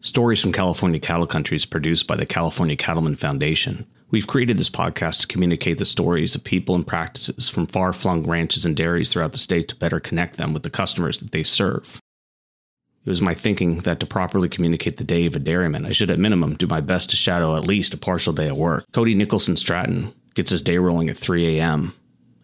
Stories from California Cattle Country is produced by the California Cattlemen Foundation. We've created this podcast to communicate the stories of people and practices from far flung ranches and dairies throughout the state to better connect them with the customers that they serve. It was my thinking that to properly communicate the day of a dairyman, I should at minimum do my best to shadow at least a partial day at work. Cody Nicholson Stratton gets his day rolling at 3 a.m.,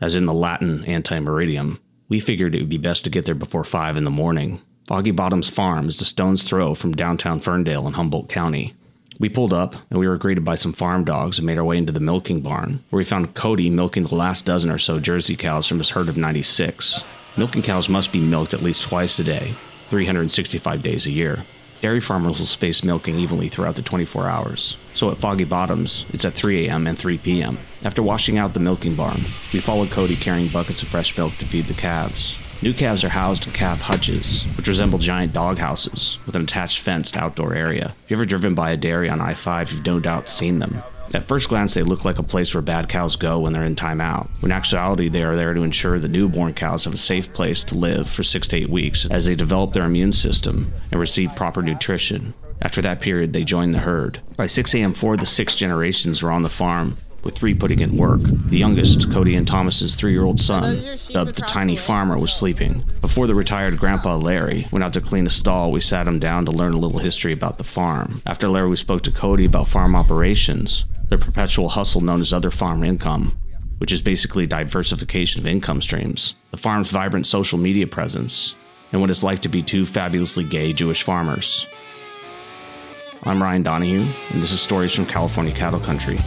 as in the Latin ante meridiem. We figured it would be best to get there before 5 in the morning. Foggy Bottoms Farm is a stone's throw from downtown Ferndale in Humboldt County. We pulled up and we were greeted by some farm dogs and made our way into the milking barn, where we found Cody milking the last dozen or so Jersey cows from his herd of 96. Milking cows must be milked at least twice a day, 365 days a year. Dairy farmers will space milking evenly throughout the 24 hours. So at Foggy Bottoms, it's at 3 a.m. and 3 p.m. After washing out the milking barn, we followed Cody carrying buckets of fresh milk to feed the calves. New calves are housed in calf hutches, which resemble giant dog houses with an attached fenced outdoor area. If you've ever driven by a dairy on I 5, you've no doubt seen them. At first glance, they look like a place where bad cows go when they're in timeout. When in actuality, they are there to ensure the newborn cows have a safe place to live for six to eight weeks as they develop their immune system and receive proper nutrition. After that period, they join the herd. By 6 a.m., four of the six generations were on the farm, with three putting in work. The youngest, Cody and Thomas's three-year-old son, dubbed the tiny farmer, was sleeping. Before the retired grandpa Larry went out to clean a stall, we sat him down to learn a little history about the farm. After Larry, we spoke to Cody about farm operations, the perpetual hustle known as other farm income, which is basically diversification of income streams, the farm's vibrant social media presence, and what it's like to be two fabulously gay Jewish farmers. I'm Ryan Donahue, and this is Stories from California Cattle Country.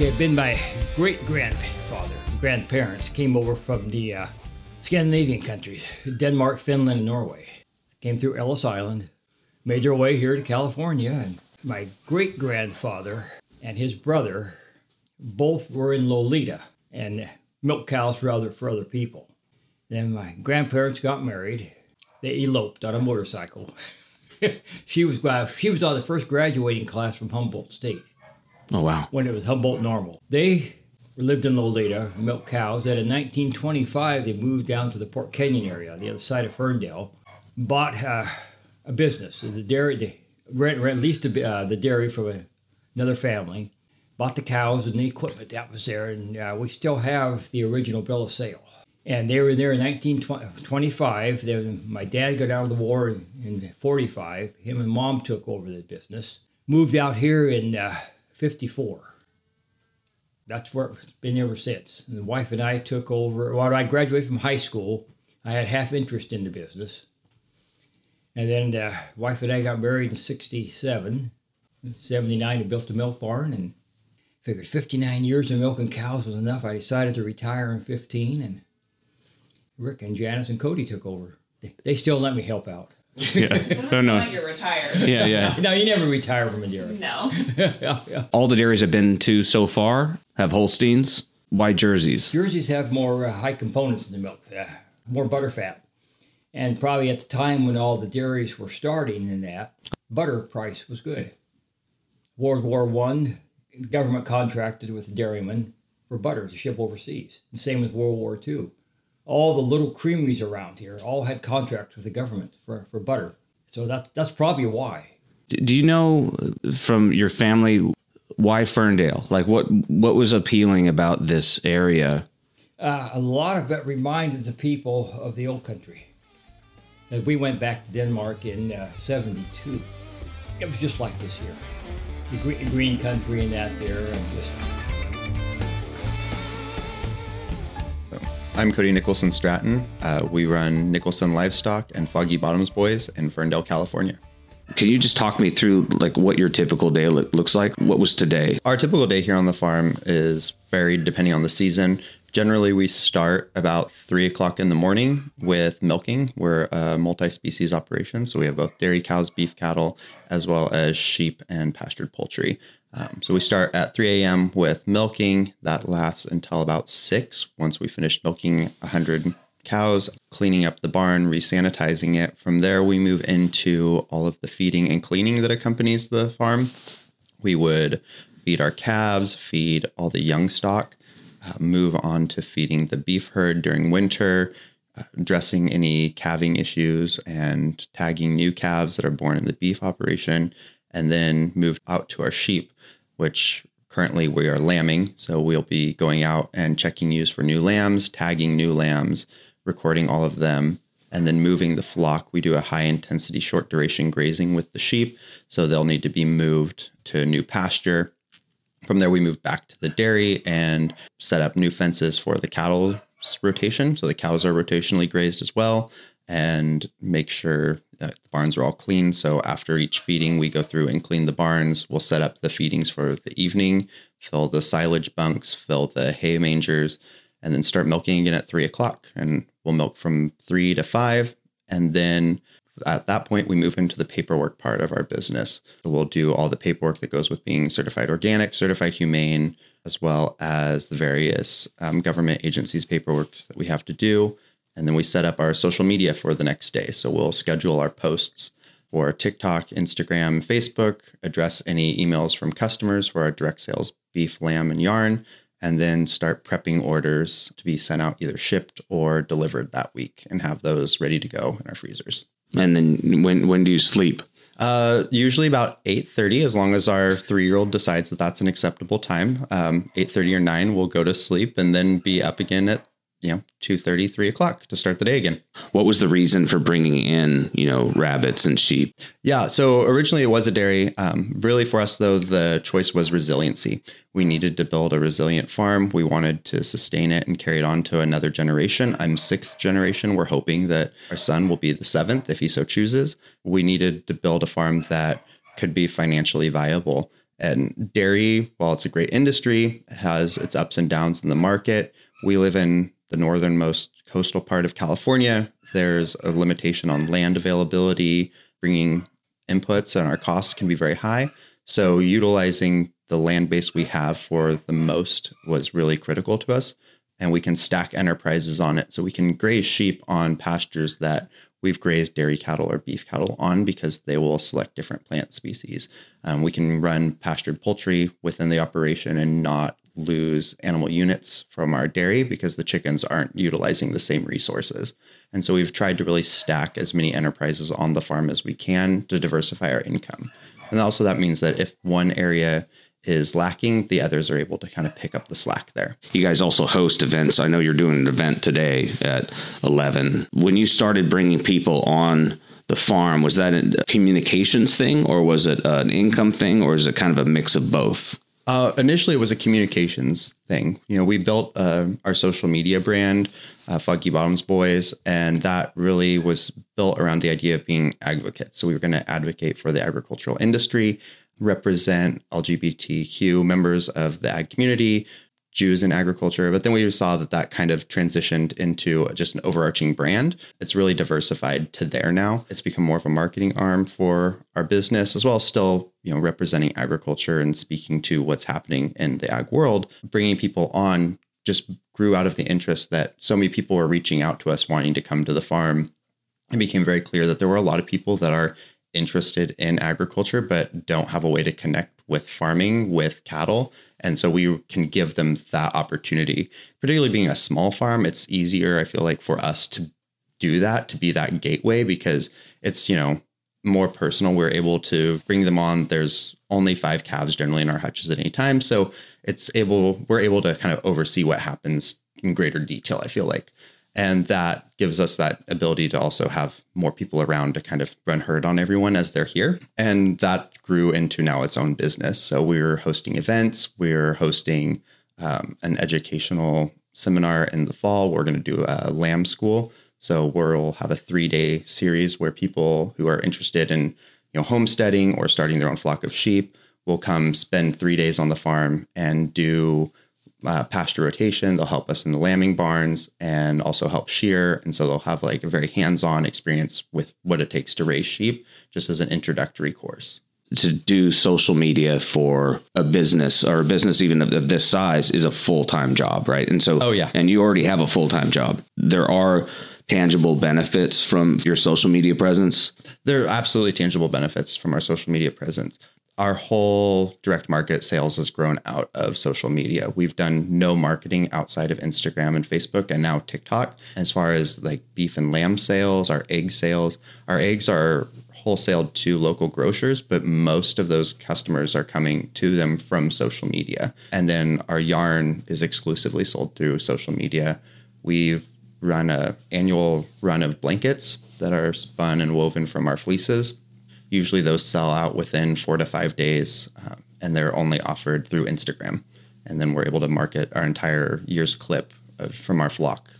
Okay, been my great grandfather, grandparents came over from the uh, Scandinavian countries, Denmark, Finland, and Norway. Came through Ellis Island, made their way here to California, and my great grandfather and his brother both were in Loleta and milk cows for other for other people. Then my grandparents got married. They eloped on a motorcycle. she was she was on the first graduating class from Humboldt State Oh, wow. when it was Humboldt normal. They lived in Loleta, milked cows. Then in 1925, they moved down to the Port Canyon area the other side of Ferndale, bought uh, a business. The dairy, they rent, rent leased the, uh, the dairy from a, another family, bought the cows and the equipment that was there, and uh, we still have the original bill of sale. And they were there in 1925. Then my dad got out of the war in, in 45. Him and mom took over the business. Moved out here in 54. That's where it's been ever since. And the wife and I took over. When I graduated from high school, I had half interest in the business. And then the wife and I got married in 67. In 79, we built a milk barn and figured 59 years of milking cows was enough. I decided to retire in 15, and Rick and Janice and Cody took over. They still let me help out. Yeah. Oh, no. Like you're retired. Yeah, yeah. No, you never retire from a dairy. No. yeah, yeah. All the dairies I've been to so far have Holsteins. Why jerseys? Jerseys have more uh, high components in the milk, uh, more butter fat. And probably at the time when all the dairies were starting in that, butter price was good. World War One, government contracted with the dairymen for butter to ship overseas. And same with World War Two. All the little creameries around here all had contracts with the government for, for butter. So that, that's probably why. Do you know from your family why Ferndale? Like what what was appealing about this area? Uh, a lot of it reminded the people of the old country. We went back to Denmark in uh, 72, it was just like this here. The green, green country and that there, and just I'm Cody Nicholson Stratton. Uh, we run Nicholson Livestock and Foggy Bottoms Boys in Ferndale, California. Can you just talk me through like what your typical day lo- looks like? What was today? Our typical day here on the farm is varied depending on the season. Generally, we start about three o'clock in the morning with milking. We're a multi species operation, so we have both dairy cows, beef cattle, as well as sheep and pastured poultry. Um, so we start at 3 a.m. with milking. That lasts until about 6. Once we finish milking 100 cows, cleaning up the barn, resanitizing it. From there, we move into all of the feeding and cleaning that accompanies the farm. We would feed our calves, feed all the young stock. uh, move on to feeding the beef herd during winter, uh, addressing any calving issues, and tagging new calves that are born in the beef operation, and then moved out to our sheep, which currently we are lambing. So we'll be going out and checking ewes for new lambs, tagging new lambs, recording all of them, and then moving the flock. We do a high intensity, short duration grazing with the sheep. So they'll need to be moved to a new pasture. From there, we move back to the dairy and set up new fences for the cattle rotation. So the cows are rotationally grazed as well and make sure the barns are all clean. So after each feeding, we go through and clean the barns. We'll set up the feedings for the evening, fill the silage bunks, fill the hay mangers, and then start milking again at three o'clock. And we'll milk from three to five. And then at that point, we move into the paperwork part of our business. We'll do all the paperwork that goes with being certified organic, certified humane, as well as the various um, government agencies' paperwork that we have to do. And then we set up our social media for the next day. So we'll schedule our posts for TikTok, Instagram, Facebook, address any emails from customers for our direct sales beef, lamb, and yarn, and then start prepping orders to be sent out either shipped or delivered that week and have those ready to go in our freezers. And then when when do you sleep? Uh, usually about eight thirty, as long as our three year old decides that that's an acceptable time. Um, eight thirty or nine, we'll go to sleep and then be up again at you know, 2.30, 3 o'clock to start the day again. What was the reason for bringing in, you know, rabbits and sheep? Yeah, so originally it was a dairy. Um, really for us, though, the choice was resiliency. We needed to build a resilient farm. We wanted to sustain it and carry it on to another generation. I'm sixth generation. We're hoping that our son will be the seventh if he so chooses. We needed to build a farm that could be financially viable. And dairy, while it's a great industry, has its ups and downs in the market. We live in the northernmost coastal part of California. There's a limitation on land availability, bringing inputs, and our costs can be very high. So, utilizing the land base we have for the most was really critical to us. And we can stack enterprises on it. So, we can graze sheep on pastures that we've grazed dairy cattle or beef cattle on because they will select different plant species. Um, we can run pastured poultry within the operation and not lose animal units from our dairy because the chickens aren't utilizing the same resources. And so we've tried to really stack as many enterprises on the farm as we can to diversify our income. And also that means that if one area is lacking, the others are able to kind of pick up the slack there. You guys also host events. I know you're doing an event today at 11. When you started bringing people on the farm, was that a communications thing or was it an income thing or is it kind of a mix of both? Uh, initially, it was a communications thing. You know, we built uh, our social media brand, uh, Foggy Bottoms Boys, and that really was built around the idea of being advocates. So we were going to advocate for the agricultural industry, represent LGBTQ members of the ag community, Jews in agriculture. But then we saw that that kind of transitioned into just an overarching brand. It's really diversified to there now. It's become more of a marketing arm for our business, as well as still, you know, representing agriculture and speaking to what's happening in the ag world. Bringing people on just grew out of the interest that so many people were reaching out to us wanting to come to the farm. It became very clear that there were a lot of people that are interested in agriculture but don't have a way to connect with farming with cattle. And so we can give them that opportunity. Particularly being a small farm it's easier i feel like for us to do that to be that gateway because it's you know more personal. We're able to bring them on. There's only five calves generally in our hutches at any time. So it's able we're able to kind of oversee what happens in greater detail i feel like and that gives us that ability to also have more people around to kind of run herd on everyone as they're here. And that grew into now its own business. So we're hosting events, we're hosting um, an educational seminar in the fall. We're going to do a lamb school. So we'll have a three day series where people who are interested in you know homesteading or starting their own flock of sheep will come spend three days on the farm and do uh, pasture rotation. They'll help us in the lambing barns and also help shear. And so they'll have like a very hands on experience with what it takes to raise sheep just as an introductory course. To do social media for a business or a business even of this size is a full time job, right? And so, oh, yeah. And you already have a full time job. There are tangible benefits from your social media presence. There are absolutely tangible benefits from our social media presence our whole direct market sales has grown out of social media. We've done no marketing outside of Instagram and Facebook and now TikTok. As far as like beef and lamb sales, our egg sales, our eggs are wholesaled to local grocers, but most of those customers are coming to them from social media. And then our yarn is exclusively sold through social media. We've run a annual run of blankets that are spun and woven from our fleeces usually those sell out within four to five days, uh, and they're only offered through Instagram. And then we're able to market our entire year's clip of, from our flock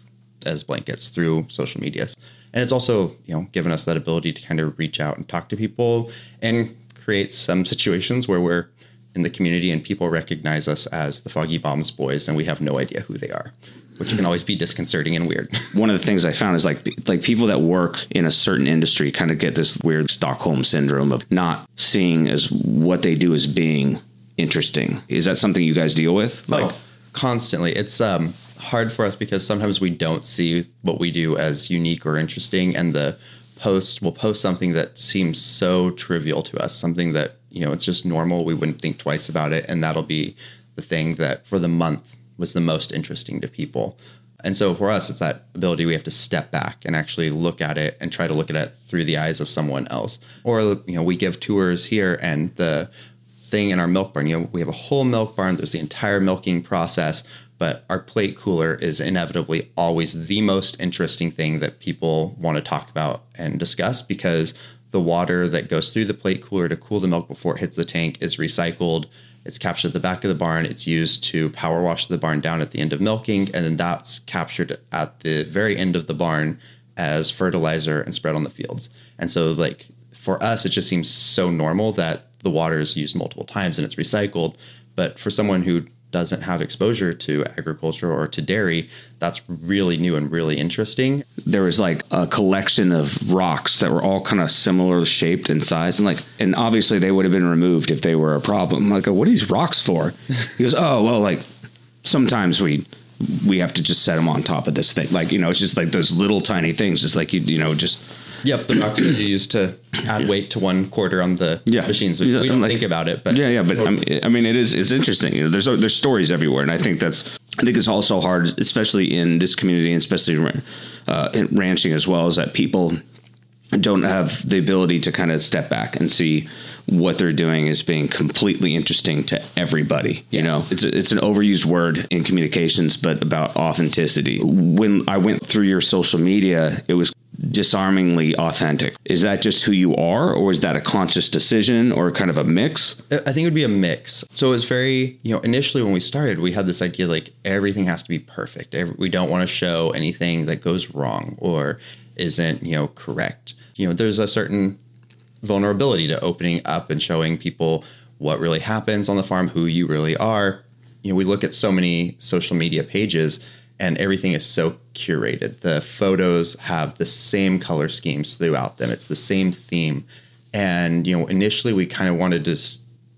as blankets through social media. And it's also, you know, given us that ability to kind of reach out and talk to people and create some situations where we're in the community and people recognize us as the Foggy Bottoms boys and we have no idea who they are which can always be disconcerting and weird. One of the things I found is like like people that work in a certain industry kind of get this weird Stockholm syndrome of not seeing as what they do as being interesting. Is that something you guys deal with? Like oh, constantly. It's um hard for us because sometimes we don't see what we do as unique or interesting and the post will post something that seems so trivial to us, something that, you know, it's just normal, we wouldn't think twice about it and that'll be the thing that for the month was the most interesting to people. And so for us, it's that ability we have to step back and actually look at it and try to look at it through the eyes of someone else. Or, you know, we give tours here and the thing in our milk barn, you know, we have a whole milk barn, there's the entire milking process, but our plate cooler is inevitably always the most interesting thing that people want to talk about and discuss because the water that goes through the plate cooler to cool the milk before it hits the tank is recycled it's captured at the back of the barn. It's used to power wash the barn down at the end of milking, and then that's captured at the very end of the barn as fertilizer and spread on the fields. And so, like for us, it just seems so normal that the water is used multiple times and it's recycled. But for someone who doesn't have exposure to agriculture or to dairy, that's really new and really interesting. There was like a collection of rocks that were all kind of similar shaped and size, and like, and obviously they would have been removed if they were a problem. I'm like, what are these rocks for? He goes, oh well, like sometimes we we have to just set them on top of this thing. Like you know, it's just like those little tiny things, just like you you know just Yep, the rocks are used to add weight to one quarter on the yeah. machines. We, we don't like, think about it, but yeah, yeah. But I mean, I mean, it is it's interesting. You know, there's there's stories everywhere, and I think that's I think it's also hard, especially in this community, and especially uh, in ranching as well, is that people don't have the ability to kind of step back and see what they're doing is being completely interesting to everybody. You know, it's a, it's an overused word in communications, but about authenticity. When I went through your social media, it was disarmingly authentic. Is that just who you are, or is that a conscious decision, or kind of a mix? I think it would be a mix. So it was very, you know, initially when we started, we had this idea like everything has to be perfect. We don't want to show anything that goes wrong or isn't, you know, correct. You know, there's a certain vulnerability to opening up and showing people what really happens on the farm, who you really are. You know, we look at so many social media pages and everything is so curated. The photos have the same color schemes throughout them. It's the same theme. And you know, initially we kind of wanted to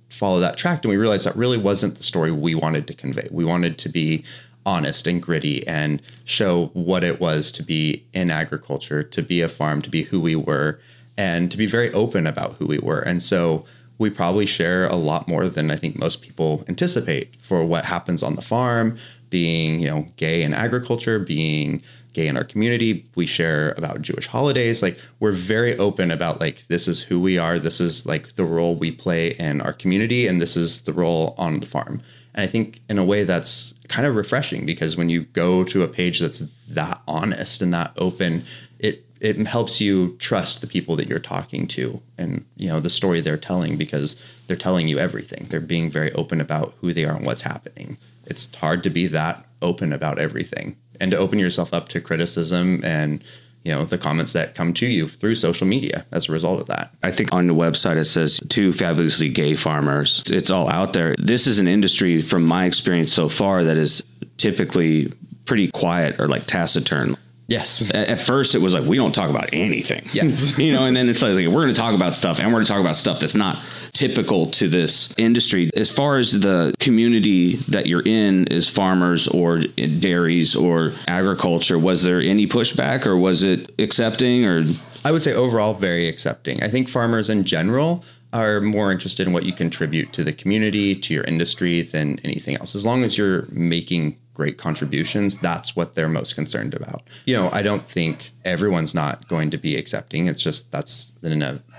follow that track and we realized that really wasn't the story we wanted to convey. We wanted to be honest and gritty and show what it was to be in agriculture, to be a farm, to be who we were, and to be very open about who we were. And so we probably share a lot more than I think most people anticipate for what happens on the farm, being you know gay in agriculture being gay in our community. We share about jewish holidays. Like we're very open about like this is who we are. This is like the role we play in our community and this is the role on the farm. And i think in a way that's kind of refreshing because when you go to a page that's that honest and that open it it helps you trust the people that you're talking to and you know the story they're telling because they're telling you everything. They're being very open about who they are and what's happening it's hard to be that open about everything and to open yourself up to criticism and you know the comments that come to you through social media as a result of that. I think on the website it says two fabulously gay farmers. It's all out there. This is an industry from my experience so far that is typically pretty quiet or like taciturn. Yes. At, first, it was like we don't talk about anything. Yes. you know, and then it's like, like we're going to talk about stuff, and we're going to talk about stuff that's not typical to this industry. As far as the community that you're in, is farmers or dairies or agriculture, was there any pushback, or was it accepting, or? I would say overall very accepting. I think farmers in general are more interested in what you contribute to the community, to your industry than anything else. As long as you're making great contributions, that's what they're most concerned about. You know, I don't think everyone's not going to be accepting. It's just that's the,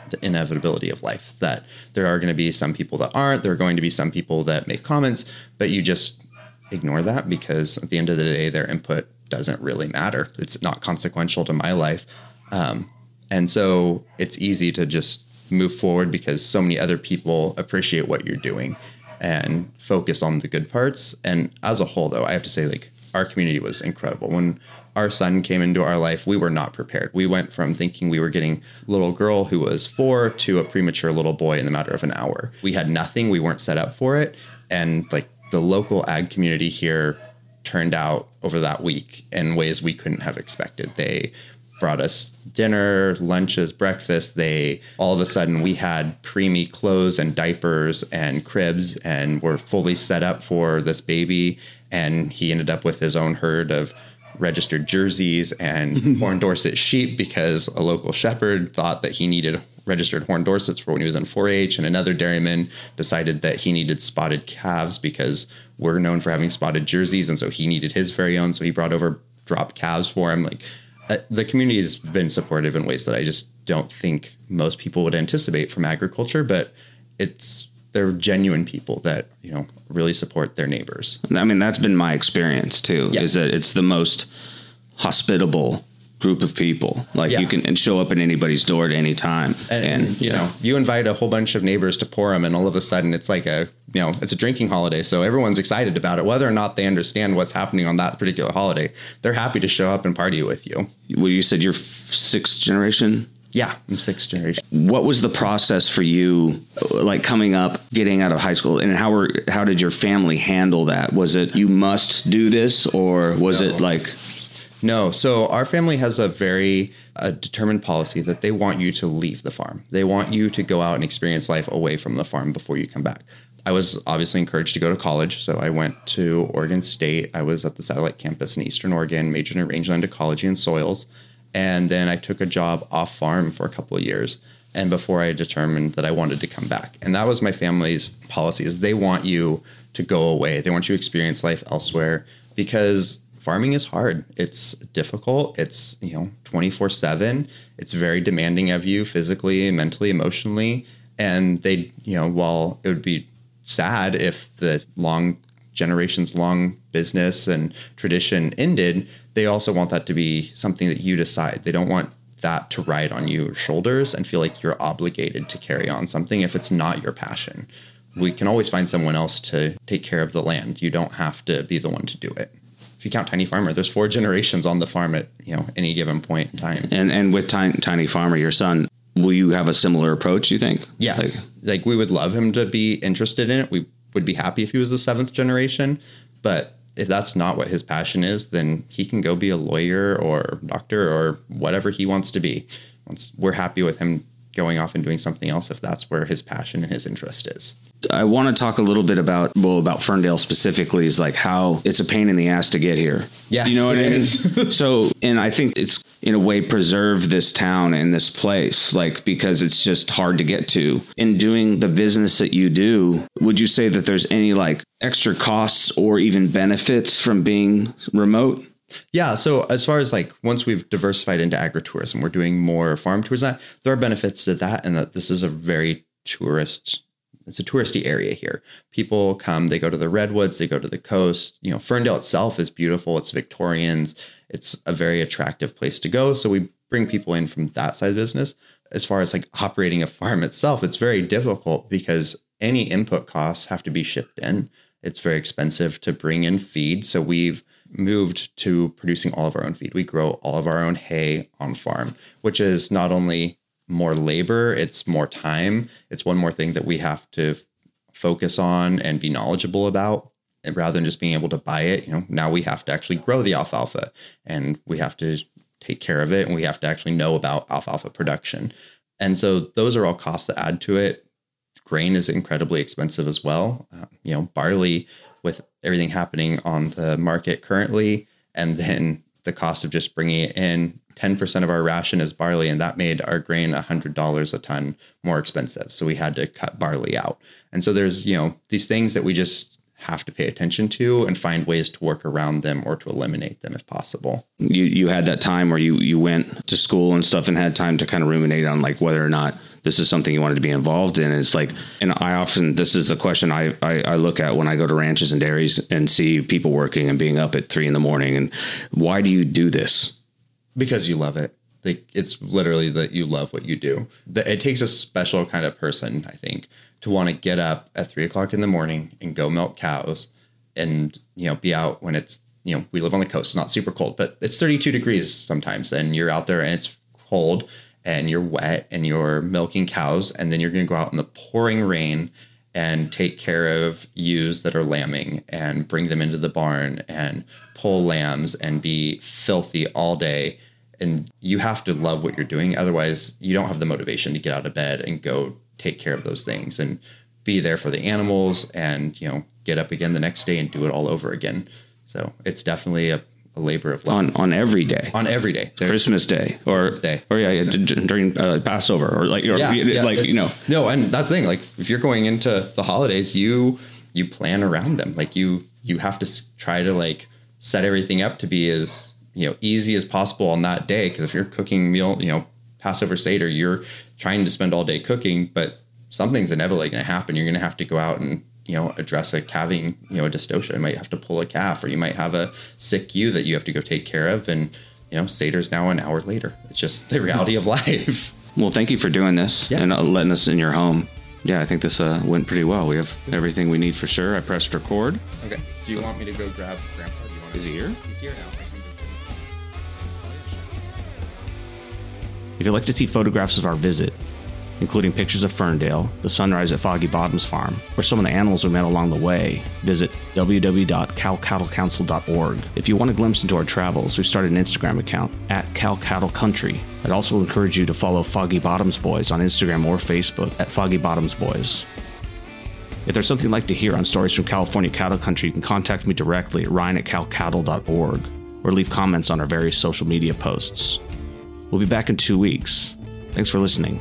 the inevitability of life that there are going to be some people that aren't, there are going to be some people that make comments, but you just ignore that because at the end of the day, their input doesn't really matter. It's not consequential to my life. Um, and so it's easy to just move forward because so many other people appreciate what you're doing and focus on the good parts. And as a whole, though, I have to say, like, our community was incredible. When our son came into our life, we were not prepared. We went from thinking we were getting a little girl who was four to a premature little boy in the matter of an hour. We had nothing, we weren't set up for it. And like the local ag community here turned out over that week in ways we couldn't have expected. They brought us dinner, lunches, breakfast. They all of a sudden we had preemie clothes and diapers and cribs and were fully set up for this baby. And he ended up with his own herd of registered jerseys and horn Dorset sheep because a local shepherd thought that he needed registered horn Dorsets for when he was in 4-H, and another dairyman decided that he needed spotted calves because we're known for having spotted jerseys, and so he needed his very own. So he brought over dropped calves for him. Like uh, the community has been supportive in ways that I just don't think most people would anticipate from agriculture, but it's they're genuine people that you know really support their neighbors. I mean, that's been my experience too. Yeah. Is that it's the most hospitable group of people. Like Yeah. you can and show up at anybody's door at any time. And, And, you know, you invite a whole bunch of neighbors to Purim, and all of a sudden it's like a you know it's a drinking holiday, so everyone's excited about it, whether or not they understand what's happening on that particular holiday. They're happy to show up and party with you. well, you said you're sixth generation. Yeah, I'm sixth generation. What was the process for you, like coming up, getting out of high school, and how were how did your family handle that? Was it you must do this, or was it like No, so our family has a very determined policy that they want you to leave the farm. They want you to go out and experience life away from the farm before you come back. I was obviously encouraged to go to college, so I went to Oregon State. I was at the satellite campus in Eastern Oregon, majored in rangeland ecology and soils, and then I took a job off farm for a couple of years. And before I determined that I wanted to come back, and that was my family's policy: is they want you to go away. They want you to experience life elsewhere because farming is hard. It's difficult. It's, you know, 24 7. It's very demanding of you physically, mentally, emotionally. And they, you know, while it would be sad if the long generations long business and tradition ended, they also want that to be something that you decide. They don't want that to ride on your shoulders and feel like you're obligated to carry on something if it's not your passion. We can always find someone else to take care of the land. You don't have to be the one to do it. If you count Tiny Farmer, there's four generations on the farm at you know any given point in time. and and with tiny, tiny farmer, your son, will you have a similar approach? You think? Yes, like, we would love him to be interested in it. We would be happy if he was the seventh generation, but if that's not what his passion is, then he can go be a lawyer or doctor or whatever he wants to be. Once we're happy with him going off and doing something else if that's where his passion and his interest is. I want to talk a little bit about well about Ferndale specifically is like how it's a pain in the ass to get here. Yes, you know what it I mean. is. so, and I think it's in a way preserve this town and this place, like because it's just hard to get to. In doing the business that you do, would you say that there's any like extra costs or even benefits from being remote? Yeah. So as far as like once we've diversified into agritourism, we're doing more farm tours. That there are benefits to that, and that this is a very tourist. It's a touristy area here. People come, they go to the redwoods, they go to the coast. You know, Ferndale itself is beautiful. It's Victorians. It's a very attractive place to go. So we bring people in from that side of business. As far as like operating a farm itself, it's very difficult because any input costs have to be shipped in. It's very expensive to bring in feed. So we've moved to producing all of our own feed. We grow all of our own hay on farm, which is not only more labor, it's more time. It's one more thing that we have to f- focus on and be knowledgeable about. And rather than just being able to buy it, you know, now we have to actually grow the alfalfa and we have to take care of it and we have to actually know about alfalfa production. And so those are all costs that add to it. Grain is incredibly expensive as well. Uh, you know, barley with everything happening on the market currently, and then the cost of just bringing it in 10% of our ration is barley, and that made our grain $100 a ton more expensive. So we had to cut barley out. And so there's, you know, these things that we just have to pay attention to and find ways to work around them or to eliminate them if possible. You you had that time where you you went to school and stuff and had time to kind of ruminate on like whether or not this is something you wanted to be involved in. It's like, and I often this is a question I, I I look at when I go to ranches and dairies and see people working and being up at three in the morning. And why do you do this? Because you love it. Like it's literally that you love what you do. It takes a special kind of person, I think, to want to get up at three o'clock in the morning and go milk cows and you know be out when it's you know we live on the coast it's not super cold but it's 32 degrees sometimes and you're out there and it's cold and you're wet and you're milking cows and then you're going to go out in the pouring rain and take care of ewes that are lambing and bring them into the barn and pull lambs and be filthy all day. And you have to love what you're doing otherwise you don't have the motivation to get out of bed and go take care of those things and be there for the animals and you know get up again the next day and do it all over again. So it's definitely a, a labor of love. On on every day. on every day. There- Christmas Day or Christmas Day. or yeah, yeah d- during uh, Passover or like or, like you know. No and that's the thing like if you're going into the holidays you you plan around them. Like you you have to try to like set everything up to be as you know easy as possible on that day. Because if you're cooking meal you know passover seder you're trying to spend all day cooking but something's inevitably going to happen. You're going to have to go out and you know address a calving you know a dystocia you might have to pull a calf or you might have a sick ewe that you have to go take care of and you know seder's now an hour later it's just the reality of life Well, thank you for doing this Yeah. and uh, letting us in your home. Yeah, I think this uh, went pretty well. We have everything we need for sure. I pressed record. Okay. Do you want me to go grab Grandpa? Do you want Is he here? He's here now. If you'd like to see photographs of our visit, including pictures of Ferndale, the sunrise at Foggy Bottoms Farm, or some of the animals we met along the way, visit www.calcattlecouncil.org. If you want a glimpse into our travels, we started an Instagram account at Cal Cattle Country. I'd also encourage you to follow Foggy Bottoms Boys on Instagram or Facebook at Foggy Bottoms Boys. If there's something you'd like to hear on stories from California cattle country, you can contact me directly at ryan at cowcattle.org or leave comments on our various social media posts. We'll be back in two weeks. Thanks for listening.